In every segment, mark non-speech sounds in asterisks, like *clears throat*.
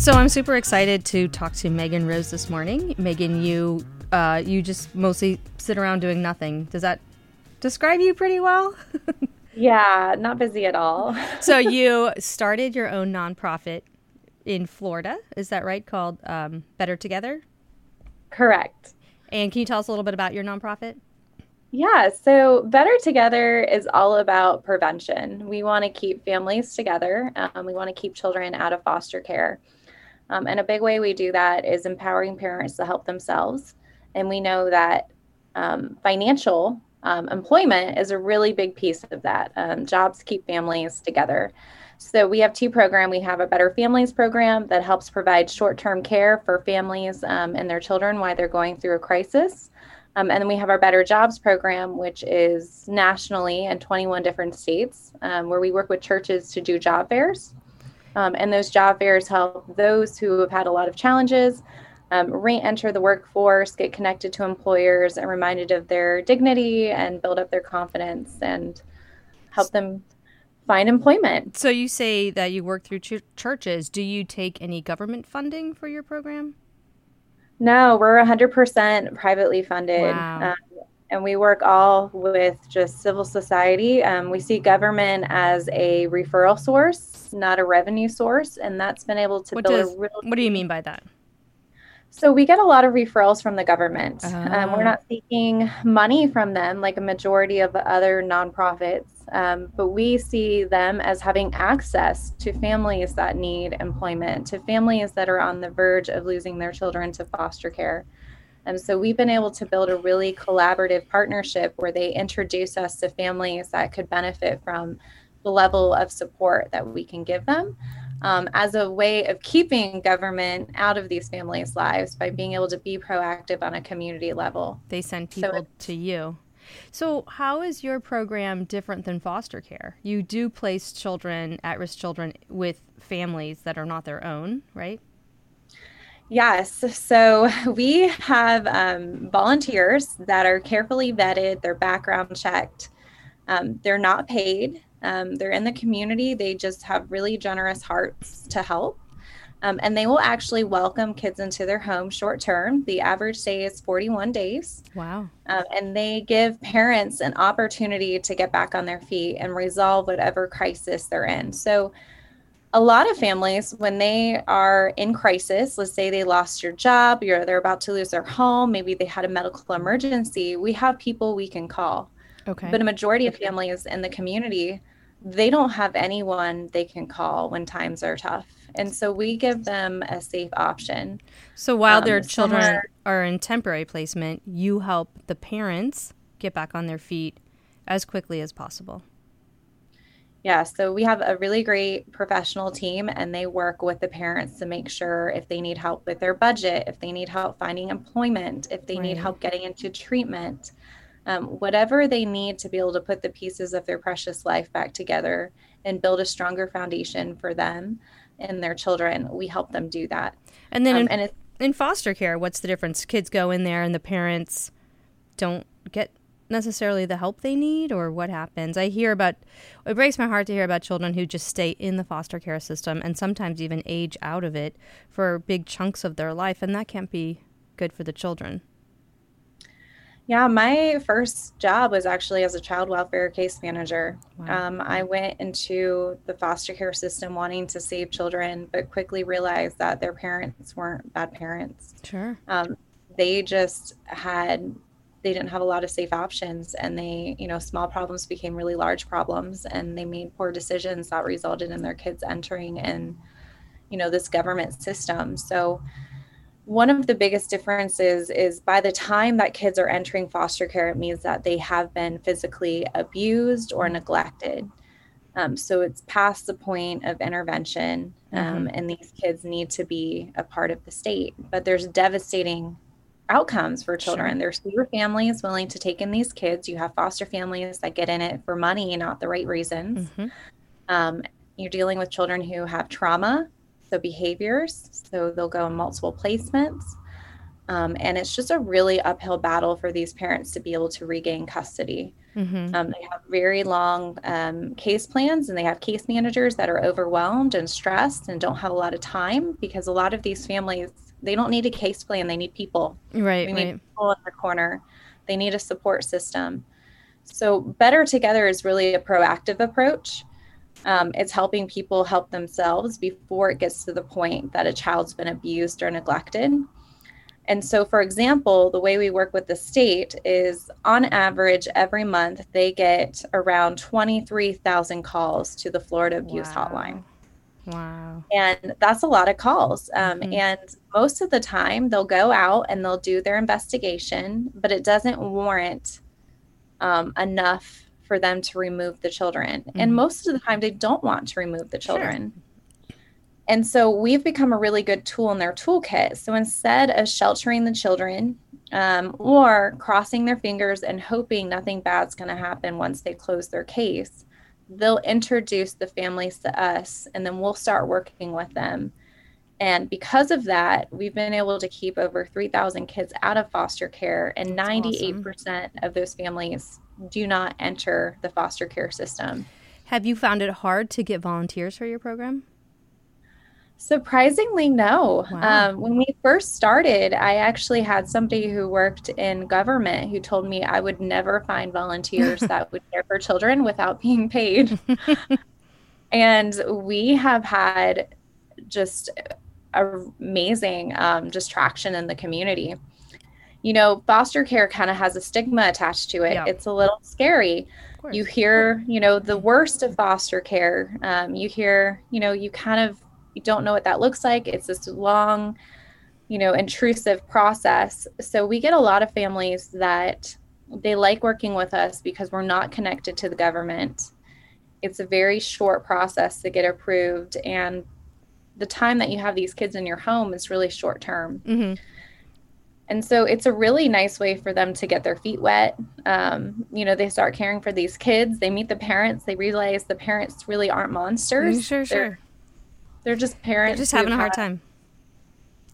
So I'm super excited to talk to Megan Rose this morning. Megan, you uh, you just mostly sit around doing nothing. Does that describe you pretty well? *laughs* yeah, not busy at all. *laughs* so you started your own nonprofit in Florida, is that right? Called um, Better Together. Correct. And can you tell us a little bit about your nonprofit? Yeah, so Better Together is all about prevention. We want to keep families together. Um, we want to keep children out of foster care. Um, and a big way we do that is empowering parents to help themselves. And we know that um, financial um, employment is a really big piece of that. Um, jobs keep families together. So we have two programs. We have a Better Families program that helps provide short-term care for families um, and their children while they're going through a crisis. Um, and then we have our Better Jobs program, which is nationally in 21 different states, where we work with churches to do job fairs. Um, and those job fairs help those who have had a lot of challenges um, re enter the workforce, get connected to employers, and reminded of their dignity and build up their confidence and help them find employment. So, you say that you work through ch- churches. Do you take any government funding for your program? No, we're 100% privately funded. Wow. Um, and we work all with just civil society. Um, we see government as a referral source, not a revenue source, and that's been able to what build does, a real. What do you mean by that? So we get a lot of referrals from the government. Um, we're ah. not seeking money from them like a majority of other nonprofits, um, but we see them as having access to families that need employment, to families that are on the verge of losing their children to foster care. And so we've been able to build a really collaborative partnership where they introduce us to families that could benefit from the level of support that we can give them um, as a way of keeping government out of these families' lives by being able to be proactive on a community level. They send people so to you. So, how is your program different than foster care? You do place children, at risk children, with families that are not their own, right? Yes. So *laughs* we have um, volunteers that are carefully vetted, they're background checked, um, they're not paid, um, they're in the community, they just have really generous hearts to help. Um, and they will actually welcome kids into their home short term. The average stay is 41 days. Wow. Um, and they give parents an opportunity to get back on their feet and resolve whatever crisis they're in. So a lot of families when they are in crisis let's say they lost your job you're they're about to lose their home maybe they had a medical emergency we have people we can call. Okay. But a majority of families in the community they don't have anyone they can call when times are tough. And so we give them a safe option. So while um, their children are, are in temporary placement you help the parents get back on their feet as quickly as possible yeah, so we have a really great professional team, and they work with the parents to make sure if they need help with their budget, if they need help finding employment, if they right. need help getting into treatment, um, whatever they need to be able to put the pieces of their precious life back together and build a stronger foundation for them and their children, we help them do that. And then um, in, and in foster care, what's the difference? Kids go in there and the parents don't get necessarily the help they need or what happens. I hear about it breaks my heart to hear about children who just stay in the foster care system and sometimes even age out of it for big chunks of their life and that can't be good for the children. Yeah, my first job was actually as a child welfare case manager. Wow. Um, I went into the foster care system wanting to save children, but quickly realized that their parents weren't bad parents. Sure. Um, they just had they didn't have a lot of safe options and they you know small problems became really large problems and they made poor decisions that resulted in their kids entering in you know this government system. So one of the biggest differences is by the time that kids are entering foster care it means that they have been physically abused or neglected. Um, so it's past the point of intervention um, mm-hmm. and these kids need to be a part of the state. But there's devastating outcomes for children. Sure. There's fewer families willing to take in these kids. You have foster families that get in it for money, not the right reasons. Mm-hmm. Um, you're dealing with children who have trauma, so behaviors, so they'll go in multiple placements. Um, and it's just a really uphill battle for these parents to be able to regain custody. Mm-hmm. Um, they have very long um, case plans and they have case managers that are overwhelmed and stressed and don't have a lot of time because a lot of these families they don't need a case plan they need people right they need right. people in the corner they need a support system so better together is really a proactive approach um, it's helping people help themselves before it gets to the point that a child's been abused or neglected and so, for example, the way we work with the state is on average, every month they get around 23,000 calls to the Florida Abuse wow. Hotline. Wow. And that's a lot of calls. Um, mm-hmm. And most of the time, they'll go out and they'll do their investigation, but it doesn't warrant um, enough for them to remove the children. Mm-hmm. And most of the time, they don't want to remove the children. Sure. And so we've become a really good tool in their toolkit. So instead of sheltering the children um, or crossing their fingers and hoping nothing bad's going to happen once they close their case, they'll introduce the families to us and then we'll start working with them. And because of that, we've been able to keep over 3,000 kids out of foster care, and That's 98% awesome. of those families do not enter the foster care system. Have you found it hard to get volunteers for your program? Surprisingly, no. Wow. Um, when we first started, I actually had somebody who worked in government who told me I would never find volunteers *laughs* that would care for children without being paid. *laughs* and we have had just amazing um, just traction in the community. You know, foster care kind of has a stigma attached to it. Yeah. It's a little scary. You hear, you know, the worst of foster care. Um, you hear, you know, you kind of you don't know what that looks like. It's this long, you know, intrusive process. So we get a lot of families that they like working with us because we're not connected to the government. It's a very short process to get approved, and the time that you have these kids in your home is really short term. Mm-hmm. And so it's a really nice way for them to get their feet wet. Um, you know, they start caring for these kids, they meet the parents, they realize the parents really aren't monsters. Mm, sure, sure. They're, they're just parents. They're just having a hard time.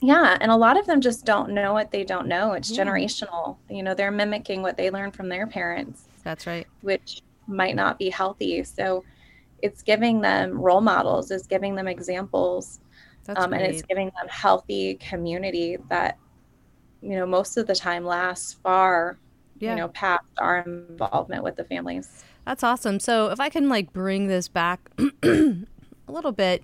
Yeah, and a lot of them just don't know what they don't know. It's yeah. generational. You know, they're mimicking what they learned from their parents. That's right. Which might not be healthy. So it's giving them role models, it's giving them examples. Um, and it's giving them healthy community that, you know, most of the time lasts far, yeah. you know, past our involvement with the families. That's awesome. So if I can like bring this back *clears throat* a little bit,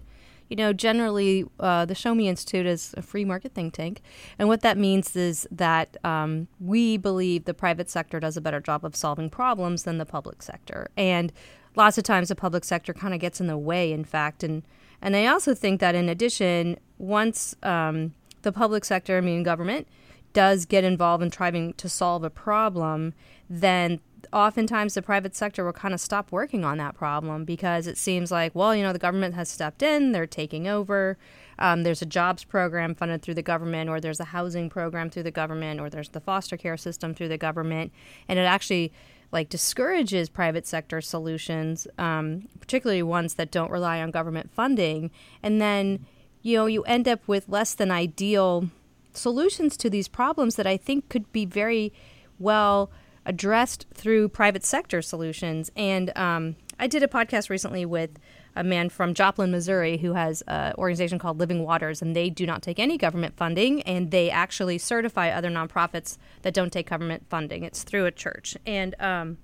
you know, generally uh, the Show Me Institute is a free market think tank. And what that means is that um, we believe the private sector does a better job of solving problems than the public sector. And lots of times the public sector kind of gets in the way, in fact. And, and I also think that in addition, once um, the public sector, I mean government, does get involved in trying to solve a problem, then oftentimes the private sector will kind of stop working on that problem because it seems like, well, you know, the government has stepped in, they're taking over. Um, there's a jobs program funded through the government, or there's a housing program through the government, or there's the foster care system through the government, and it actually like discourages private sector solutions, um, particularly ones that don't rely on government funding, and then you know you end up with less than ideal solutions to these problems that I think could be very well addressed through private sector solutions. And um, I did a podcast recently with a man from Joplin, Missouri, who has an organization called Living Waters, and they do not take any government funding, and they actually certify other nonprofits that don't take government funding. It's through a church, and um,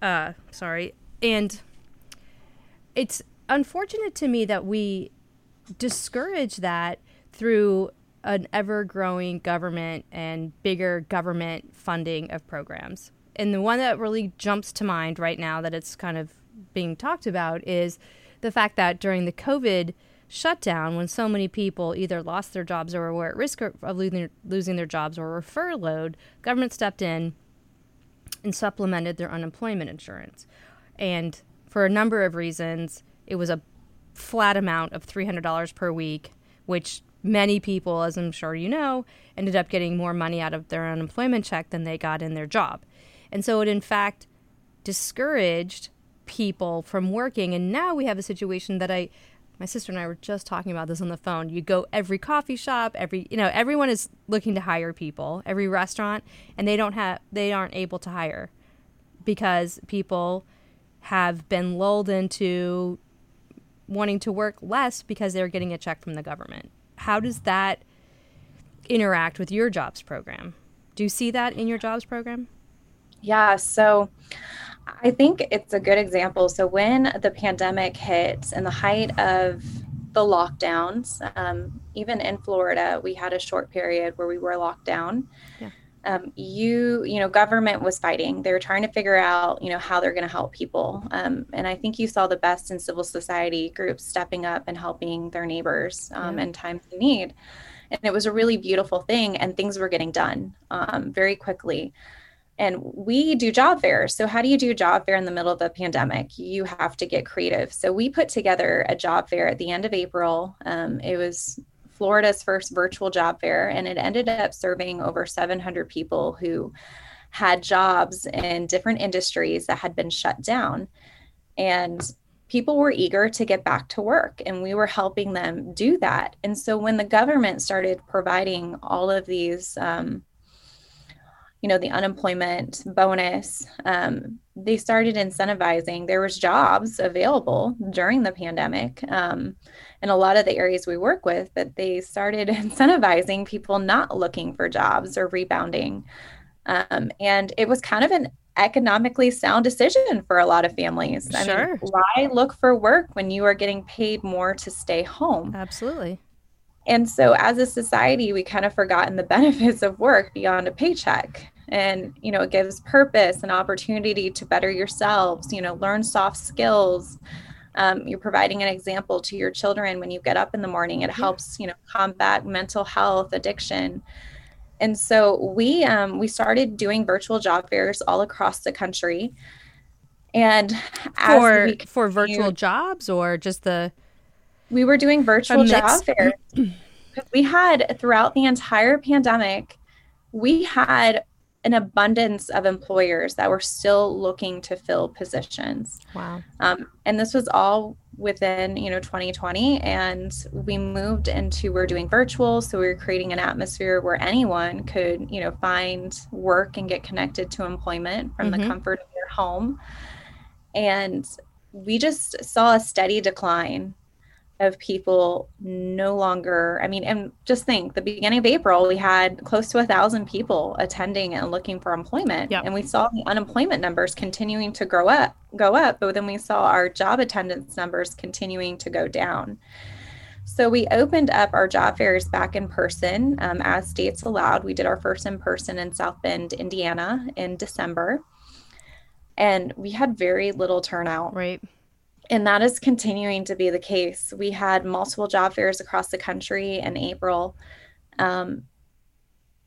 uh, sorry, and it's unfortunate to me that we discourage that through an ever growing government and bigger government funding of programs. And the one that really jumps to mind right now that it's kind of being talked about is the fact that during the COVID shutdown, when so many people either lost their jobs or were at risk of losing, losing their jobs or were furloughed, government stepped in and supplemented their unemployment insurance. And for a number of reasons, it was a flat amount of $300 per week, which many people, as I'm sure you know, ended up getting more money out of their unemployment check than they got in their job. And so it, in fact, discouraged people from working. And now we have a situation that I, my sister and I were just talking about this on the phone. You go every coffee shop, every, you know, everyone is looking to hire people, every restaurant, and they don't have, they aren't able to hire because people have been lulled into wanting to work less because they're getting a check from the government. How does that interact with your jobs program? Do you see that in your jobs program? Yeah, so I think it's a good example. So when the pandemic hit and the height of the lockdowns, um, even in Florida, we had a short period where we were locked down. Yeah. Um, you, you know, government was fighting. They were trying to figure out, you know, how they're going to help people. Um, and I think you saw the best in civil society groups stepping up and helping their neighbors um, yeah. in times of need. And it was a really beautiful thing, and things were getting done um, very quickly and we do job fairs. So, how do you do a job fair in the middle of a pandemic? You have to get creative. So, we put together a job fair at the end of April. Um, it was Florida's first virtual job fair, and it ended up serving over 700 people who had jobs in different industries that had been shut down. And people were eager to get back to work, and we were helping them do that. And so, when the government started providing all of these, um, you know the unemployment bonus um, they started incentivizing there was jobs available during the pandemic um, in a lot of the areas we work with but they started *laughs* incentivizing people not looking for jobs or rebounding. Um, and it was kind of an economically sound decision for a lot of families. I sure. mean, why look for work when you are getting paid more to stay home? Absolutely and so as a society, we kind of forgotten the *laughs* benefits of work beyond a paycheck. And, you know, it gives purpose and opportunity to better yourselves, you know, learn soft skills. Um, you're providing an example to your children when you get up in the morning. It helps, you know, combat mental health, addiction. And so we um, we started doing virtual job fairs all across the country. And for for virtual jobs or just the we were doing virtual job fairs *clears throat* we had throughout the entire pandemic, we had an abundance of employers that were still looking to fill positions. Wow. Um, and this was all within, you know, 2020. And we moved into, we're doing virtual. So we were creating an atmosphere where anyone could, you know, find work and get connected to employment from mm-hmm. the comfort of their home. And we just saw a steady decline of people no longer i mean and just think the beginning of april we had close to a thousand people attending and looking for employment. Yep. and we saw the unemployment numbers continuing to grow up go up but then we saw our job attendance numbers continuing to go down. So we opened up our job fairs back in person um, as states allowed. We did our first in person in south bend indiana in december. And we had very little turnout. Right and that is continuing to be the case. We had multiple job fairs across the country in April, um,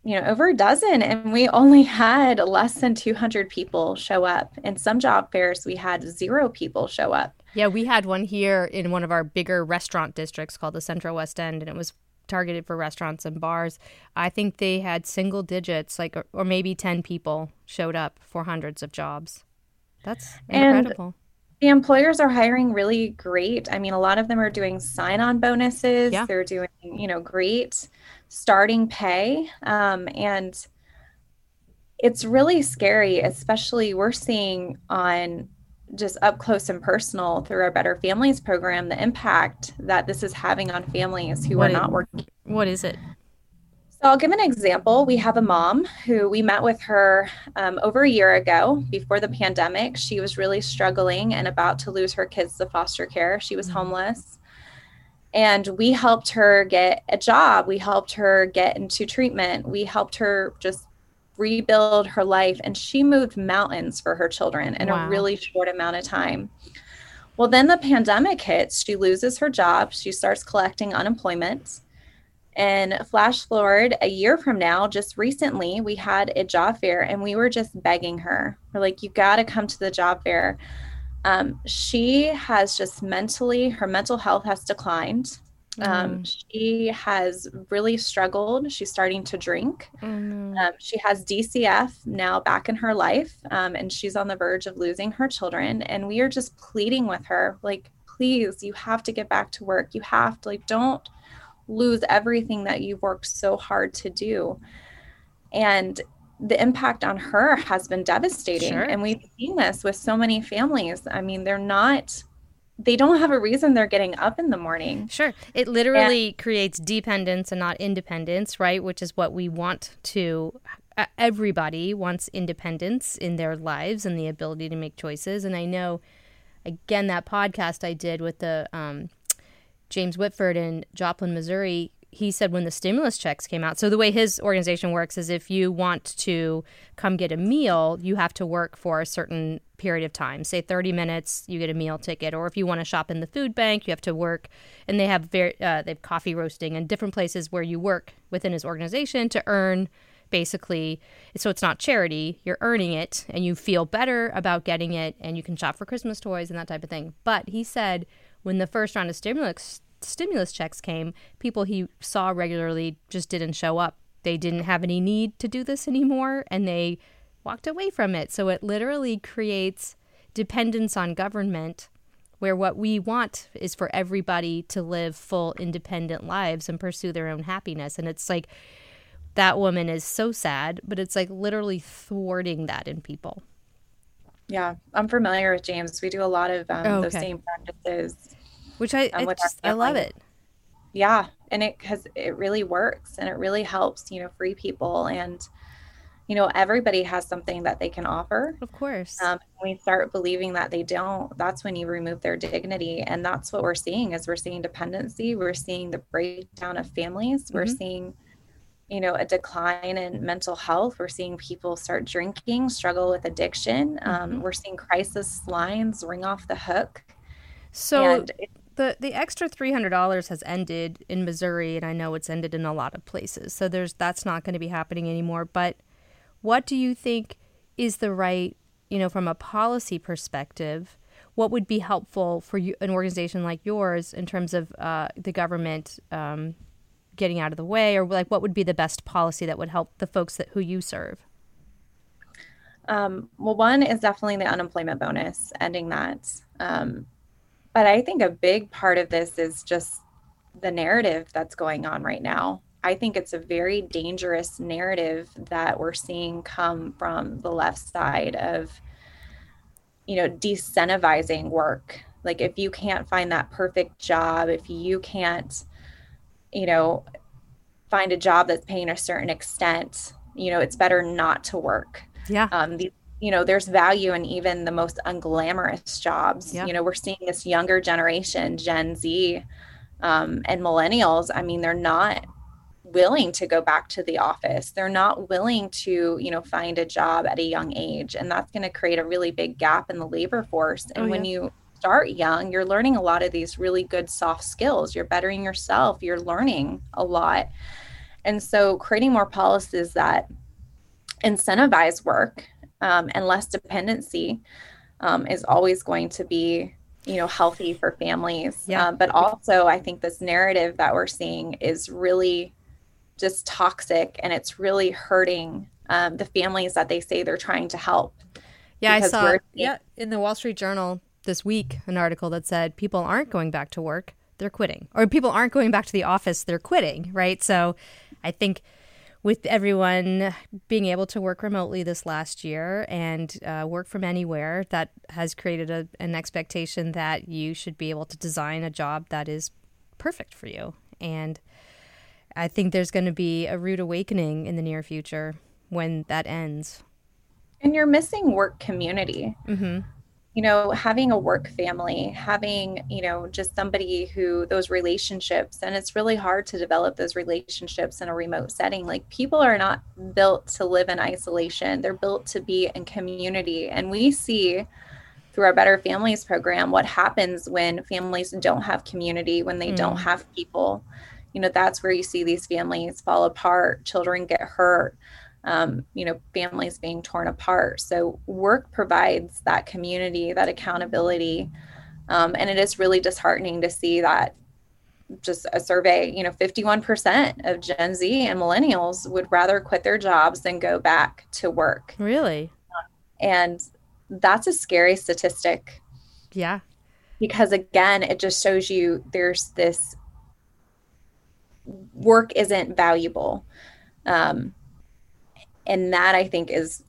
you know, over a dozen, and we only had less than 200 people show up. In some job fairs, we had zero people show up. Yeah, we had one here in one of our bigger restaurant districts called the Central West End, and it was targeted for restaurants and bars. I think they had single digits, like, or maybe 10 people showed up for hundreds of jobs. That's incredible. And the employers are hiring really great. I mean, a lot of them are doing sign on bonuses. Yeah. They're doing, you know, great starting pay. Um, and it's really scary, especially we're seeing on just up close and personal through our Better Families program the impact that this is having on families who what are not working. What is it? So I'll give an example. We have a mom who we met with her um, over a year ago before the pandemic. She was really struggling and about to lose her kids to foster care. She was mm-hmm. homeless. And we helped her get a job. We helped her get into treatment. We helped her just rebuild her life. And she moved mountains for her children in wow. a really short amount of time. Well, then the pandemic hits. She loses her job. She starts collecting unemployment and flash forward a year from now, just recently, we had a job fair and we were just begging her. We're like, you got to come to the job fair. Um, she has just mentally, her mental health has declined. Um, mm. She has really struggled. She's starting to drink. Mm. Um, she has DCF now back in her life, um, and she's on the verge of losing her children. And we are just pleading with her, like, please, you have to get back to work. You have to, like, don't lose everything that you've worked so hard to do. And the impact on her has been devastating. Sure. And we've seen this with so many families. I mean, they're not they don't have a reason they're getting up in the morning. Sure. It literally and, creates dependence and not independence, right? Which is what we want to everybody wants independence in their lives and the ability to make choices. And I know again that podcast I did with the um, James Whitford in Joplin, Missouri he said when the stimulus checks came out. So the way his organization works is if you want to come get a meal, you have to work for a certain period of time. Say 30 minutes, you get a meal ticket. Or if you want to shop in the food bank, you have to work. And they have very uh, they have coffee roasting and different places where you work within his organization to earn basically so it's not charity you're earning it and you feel better about getting it and you can shop for christmas toys and that type of thing but he said when the first round of stimulus stimulus checks came, people he saw regularly just didn't show up. They didn't have any need to do this anymore and they walked away from it. So it literally creates dependence on government where what we want is for everybody to live full independent lives and pursue their own happiness and it's like that woman is so sad but it's like literally thwarting that in people yeah i'm familiar with james we do a lot of um, oh, okay. those same practices which I I, just, I love it. Yeah, and it because it really works and it really helps you know free people and you know everybody has something that they can offer. Of course. Um, we start believing that they don't, that's when you remove their dignity, and that's what we're seeing. Is we're seeing dependency, we're seeing the breakdown of families, mm-hmm. we're seeing you know a decline in mental health we're seeing people start drinking struggle with addiction um, mm-hmm. we're seeing crisis lines ring off the hook so the the extra three hundred dollars has ended in Missouri, and I know it's ended in a lot of places. So there's that's not going to be happening anymore. But what do you think is the right, you know, from a policy perspective? What would be helpful for you, an organization like yours, in terms of uh, the government um, getting out of the way, or like what would be the best policy that would help the folks that who you serve? Um, well, one is definitely the unemployment bonus, ending that. Um, but I think a big part of this is just the narrative that's going on right now. I think it's a very dangerous narrative that we're seeing come from the left side of, you know, decentivizing work. Like, if you can't find that perfect job, if you can't, you know, find a job that's paying a certain extent, you know, it's better not to work. Yeah. Um, these you know there's value in even the most unglamorous jobs yeah. you know we're seeing this younger generation gen z um, and millennials i mean they're not willing to go back to the office they're not willing to you know find a job at a young age and that's going to create a really big gap in the labor force and oh, when yeah. you start young you're learning a lot of these really good soft skills. You're bettering yourself. You're learning a lot. And so creating more policies that incentivize work um, and less dependency um, is always going to be you know healthy for families. Yeah. Um, but also i think this narrative that we're seeing is really just toxic and it's really hurting um, the families that they say they're trying to help yeah i saw yeah in the wall street journal this week an article that said people aren't going back to work they're quitting or people aren't going back to the office they're quitting right so i think with everyone being able to work remotely this last year and uh, work from anywhere, that has created a, an expectation that you should be able to design a job that is perfect for you. And I think there's going to be a rude awakening in the near future when that ends. And you're missing work community. Mm-hmm you know, having a work family, having, you know, just somebody who those relationships, and it's really hard to develop those relationships in a remote setting. Like people are not built to live in isolation, they're built to be in community. And we see through our Better Families program what happens when families don't have community, when they mm. don't have people. You know, that's where you see these families fall apart, children get hurt um, you know, families being torn apart. So work provides that community, that accountability. Um, and it is really disheartening to see that just a survey, you know, 51% of Gen Z and millennials would rather quit their jobs than go back to work. Really? And that's a scary statistic. Yeah. Because again, it just shows you there's this work isn't valuable. Um, and that I think is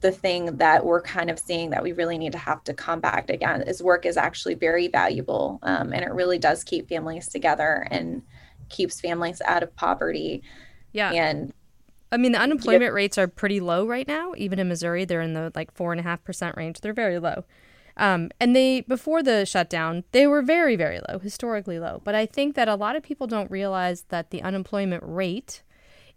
the thing that we're kind of seeing that we really need to have to combat again is work is actually very valuable um, and it really does keep families together and keeps families out of poverty yeah and I mean, the unemployment rates are pretty low right now. Even in Missouri, they're in the like four and a half percent range. They're very low. Um, and they before the shutdown, they were very, very low, historically low. But I think that a lot of people don't realize that the unemployment rate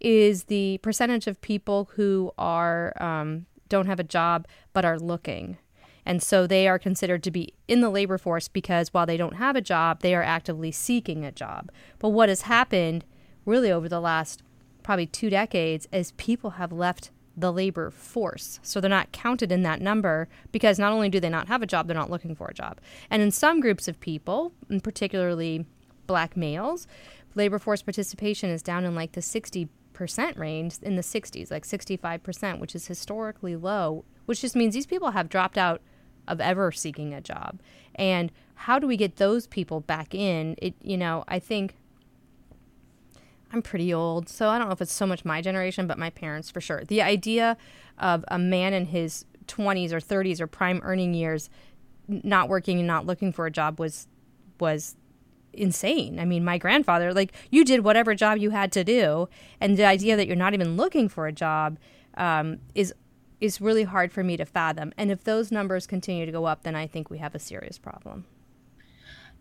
is the percentage of people who are um, don't have a job but are looking. And so they are considered to be in the labor force because while they don't have a job, they are actively seeking a job. But what has happened really over the last probably two decades is people have left the labor force. So they're not counted in that number because not only do they not have a job, they're not looking for a job. And in some groups of people, and particularly black males, labor force participation is down in like the 60% range, in the 60s, like 65%, which is historically low, which just means these people have dropped out of ever seeking a job. And how do we get those people back in? It, you know, I think I'm pretty old, so I don't know if it's so much my generation, but my parents for sure. The idea of a man in his 20s or 30s or prime earning years not working and not looking for a job was was insane. I mean, my grandfather, like you did whatever job you had to do, and the idea that you're not even looking for a job um, is is really hard for me to fathom. And if those numbers continue to go up, then I think we have a serious problem.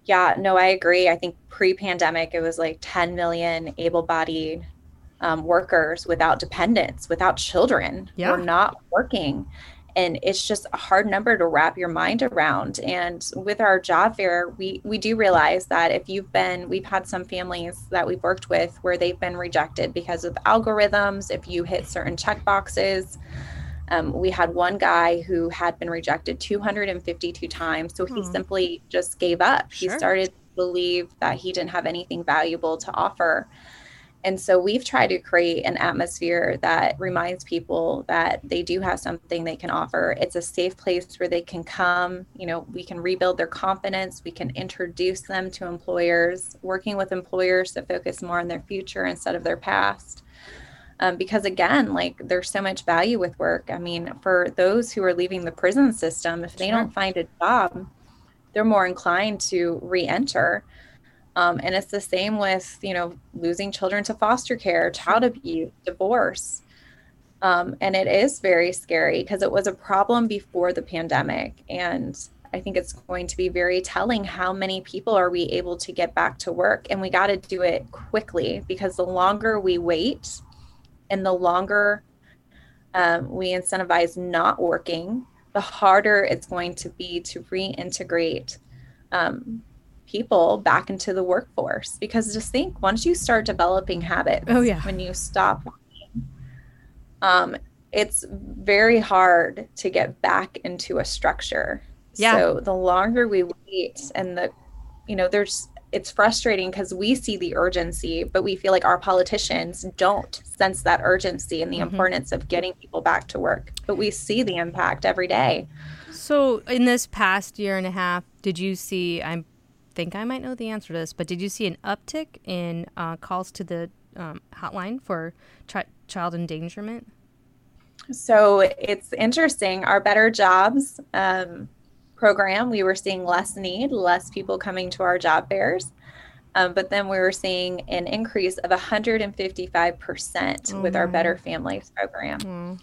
Yeah, no, I agree. I think pre pandemic, it was like 10 million able bodied um, workers without dependents, without children, yeah. were not working. And it's just a hard number to wrap your mind around. And with our job fair, we, we do realize that if you've been, we've had some families that we've worked with where they've been rejected because of algorithms, if you hit certain check boxes. Um, we had one guy who had been rejected 252 times. So he hmm. simply just gave up. Sure. He started to believe that he didn't have anything valuable to offer. And so we've tried to create an atmosphere that reminds people that they do have something they can offer. It's a safe place where they can come. You know, we can rebuild their confidence. We can introduce them to employers, working with employers to focus more on their future instead of their past um, because again like there's so much value with work i mean for those who are leaving the prison system if they sure. don't find a job they're more inclined to re-enter um, and it's the same with you know losing children to foster care child abuse divorce. Um, and it is very scary because it was a problem before the pandemic. And i think it's going to be very telling how many people are we able to get back to work. And we got to do it quickly because the longer we wait and the longer um, we incentivize not working, the harder it's going to be to reintegrate um, people back into the workforce. Because just think, once you start developing habits, oh yeah, when you stop, um, it's very hard to get back into a structure. Yeah. So the longer we wait, and the, you know, there's it's frustrating because we see the urgency, but we feel like our politicians don't sense that urgency and the mm-hmm. importance of getting people back to work. But we see the impact every day. So, in this past year and a half, did you see? I think I might know the answer to this, but did you see an uptick in uh, calls to the um, hotline for tri- child endangerment? So it's interesting. Our Better Jobs um, program, we were seeing less need, less people coming to our job fairs. Um, but then we were seeing an increase of 155% mm-hmm. with our Better Families program. Mm-hmm.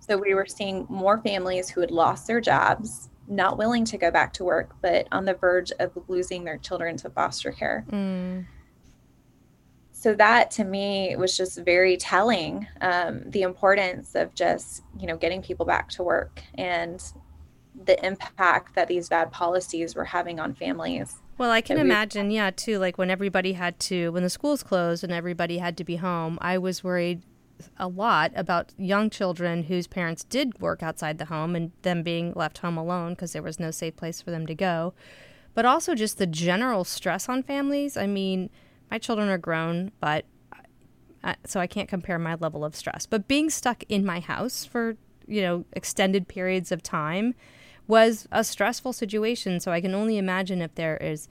So we were seeing more families who had lost their jobs, not willing to go back to work, but on the verge of losing their children to foster care. Mm. So that to me was just very telling um, the importance of just, you know, getting people back to work and the impact that these bad policies were having on families. Well, I can imagine, yeah, too. Like when everybody had to, when the schools closed and everybody had to be home, I was worried a lot about young children whose parents did work outside the home and them being left home alone because there was no safe place for them to go. But also just the general stress on families. I mean, my children are grown, but I, so I can't compare my level of stress. But being stuck in my house for, you know, extended periods of time was a stressful situation. So I can only imagine if there is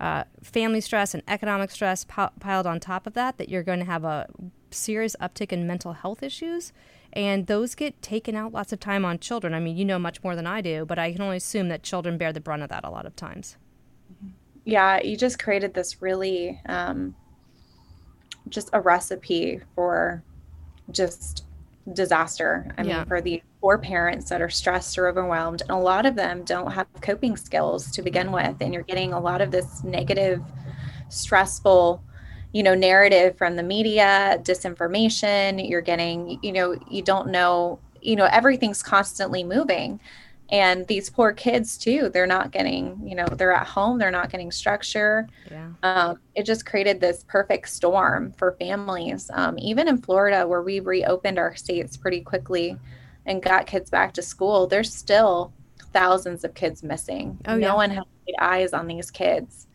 uh, family stress and economic stress piled on top of that, that you're going to have a serious uptick in mental health issues and those get taken out lots of time on children. I mean, you know much more than I do, but I can only assume that children bear the brunt of that a lot of times. Yeah, you just created this really um, just a recipe for just disaster. I yeah. mean, for the poor parents that are stressed or overwhelmed, and a lot of them don't have coping skills to begin with, and you're getting a lot of this negative, stressful you know narrative from the media disinformation you're getting you know you don't know you know everything's constantly moving and these poor kids too they're not getting you know they're at home they're not getting structure yeah. um, it just created this perfect storm for families um, even in florida where we reopened our states pretty quickly and got kids back to school there's still thousands of kids missing oh, no yeah. one has eyes on these kids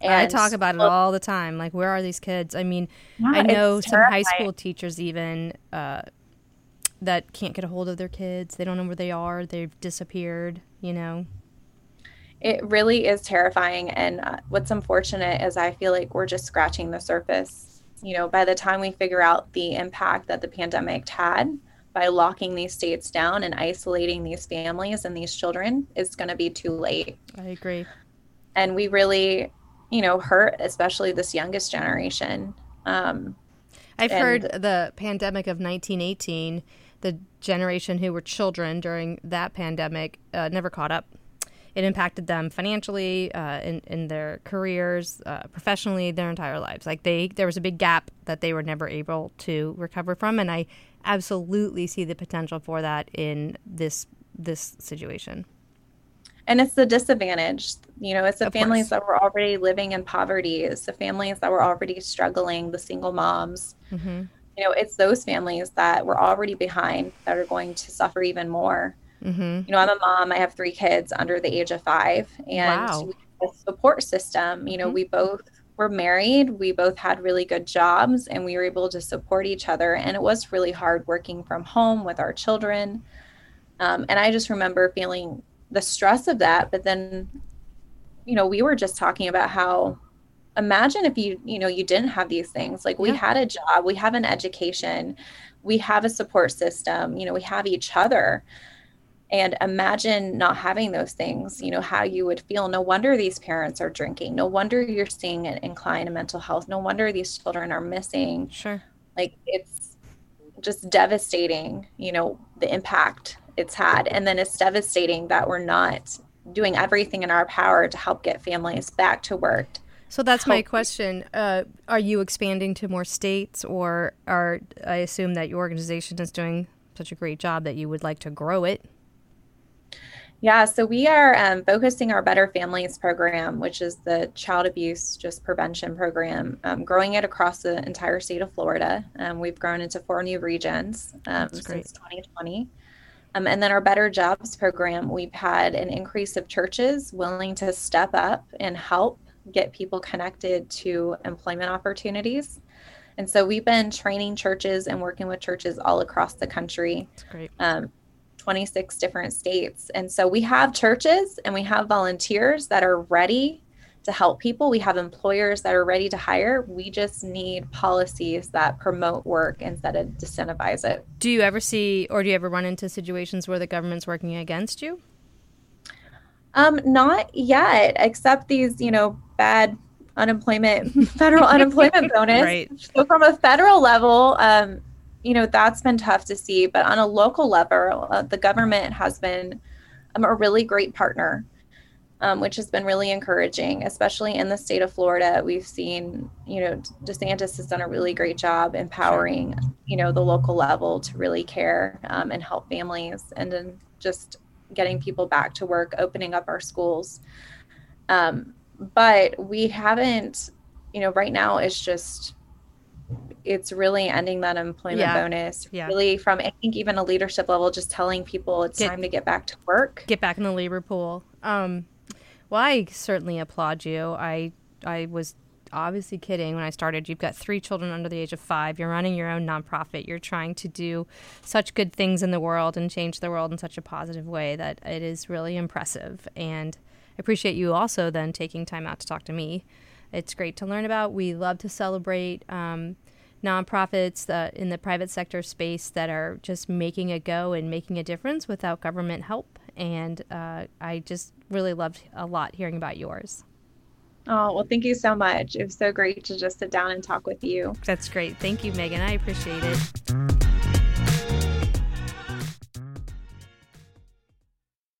and I talk about it all the time. Like, where are these kids? I mean, yeah, I know some high school teachers even uh, that can't get a hold of their kids. They don't know where they are. They've disappeared. You know. It really is terrifying. And uh, what's unfortunate is I feel like we're just scratching the surface. You know, by the time we figure out the impact that the pandemic had by locking these states down and isolating these families and these children, it's going to be too late. I agree. And we really you know, hurt, especially this youngest generation. Um, I've and, heard the pandemic of 1918, the generation who were children during that pandemic uh, never caught up. It impacted them financially, uh, in, in their careers, uh, professionally, their entire lives. Like they, there was a big gap that they were never able to recover from, and I absolutely see the potential for that in this this situation and it's the disadvantaged you know it's the of families course. that were already living in poverty it's the families that were already struggling the single moms mm-hmm. you know it's those families that were already behind that are going to suffer even more mm-hmm. you know i'm a mom i have three kids under the age of five and wow. a support system you know mm-hmm. we both were married we both had really good jobs and we were able to support each other and it was really hard working from home with our children um, and i just remember feeling the stress of that but then you know we were just talking about how imagine if you you know you didn't have these things. Like we yeah. had a job we have an education we have a support system you know we have each other. And imagine not having those things you know how you would feel. No wonder these parents are drinking. No wonder you're seeing an incline in mental health. No wonder these children are missing. Sure. Like it's just devastating you know the impact it's had. And then it's devastating that we're not doing everything in our power to help get families back to work. So that's my question. Uh, are you expanding to more states, or are I assume that your organization is doing such a great job that you would like to grow it? Yeah, so we are um, focusing our Better Families program, which is the child abuse just prevention program, um, growing it across the entire state of Florida. Um, we've grown into four new regions um, since 2020. Um, and then our Better Jobs program, we've had an increase of churches willing to step up and help get people connected to employment opportunities. And so we've been training churches and working with churches all across the country. Um, 26 different states. And so we have churches and we have volunteers that are ready to help people. We have employers that are ready to hire. We just need policies that promote work instead of disincentivize it. Do you ever see or do you ever run into situations where the government's working against you? Um, not yet, except these, you know, bad unemployment, *laughs* federal *laughs* unemployment bonus. Right. So from a federal level, um, you know, that's been tough to see. But on a local level, uh, the government has been um, a really great partner um, which has been really encouraging, especially in the state of Florida. We've seen, you know, DeSantis has done a really great job empowering, you know, the local level to really care um, and help families and then just getting people back to work, opening up our schools. Um, but we haven't, you know, right now it's just, it's really ending that employment yeah. bonus. Yeah. Really, from I think even a leadership level, just telling people it's get, time to get back to work, get back in the labor pool. Um, well, I certainly applaud you. I I was obviously kidding when I started. You've got three children under the age of five. You're running your own nonprofit. You're trying to do such good things in the world and change the world in such a positive way that it is really impressive. And I appreciate you also then taking time out to talk to me. It's great to learn about. We love to celebrate um, nonprofits uh, in the private sector space that are just making a go and making a difference without government help. And uh, I just really loved a lot hearing about yours. Oh, well, thank you so much. It was so great to just sit down and talk with you. That's great. Thank you, Megan. I appreciate it.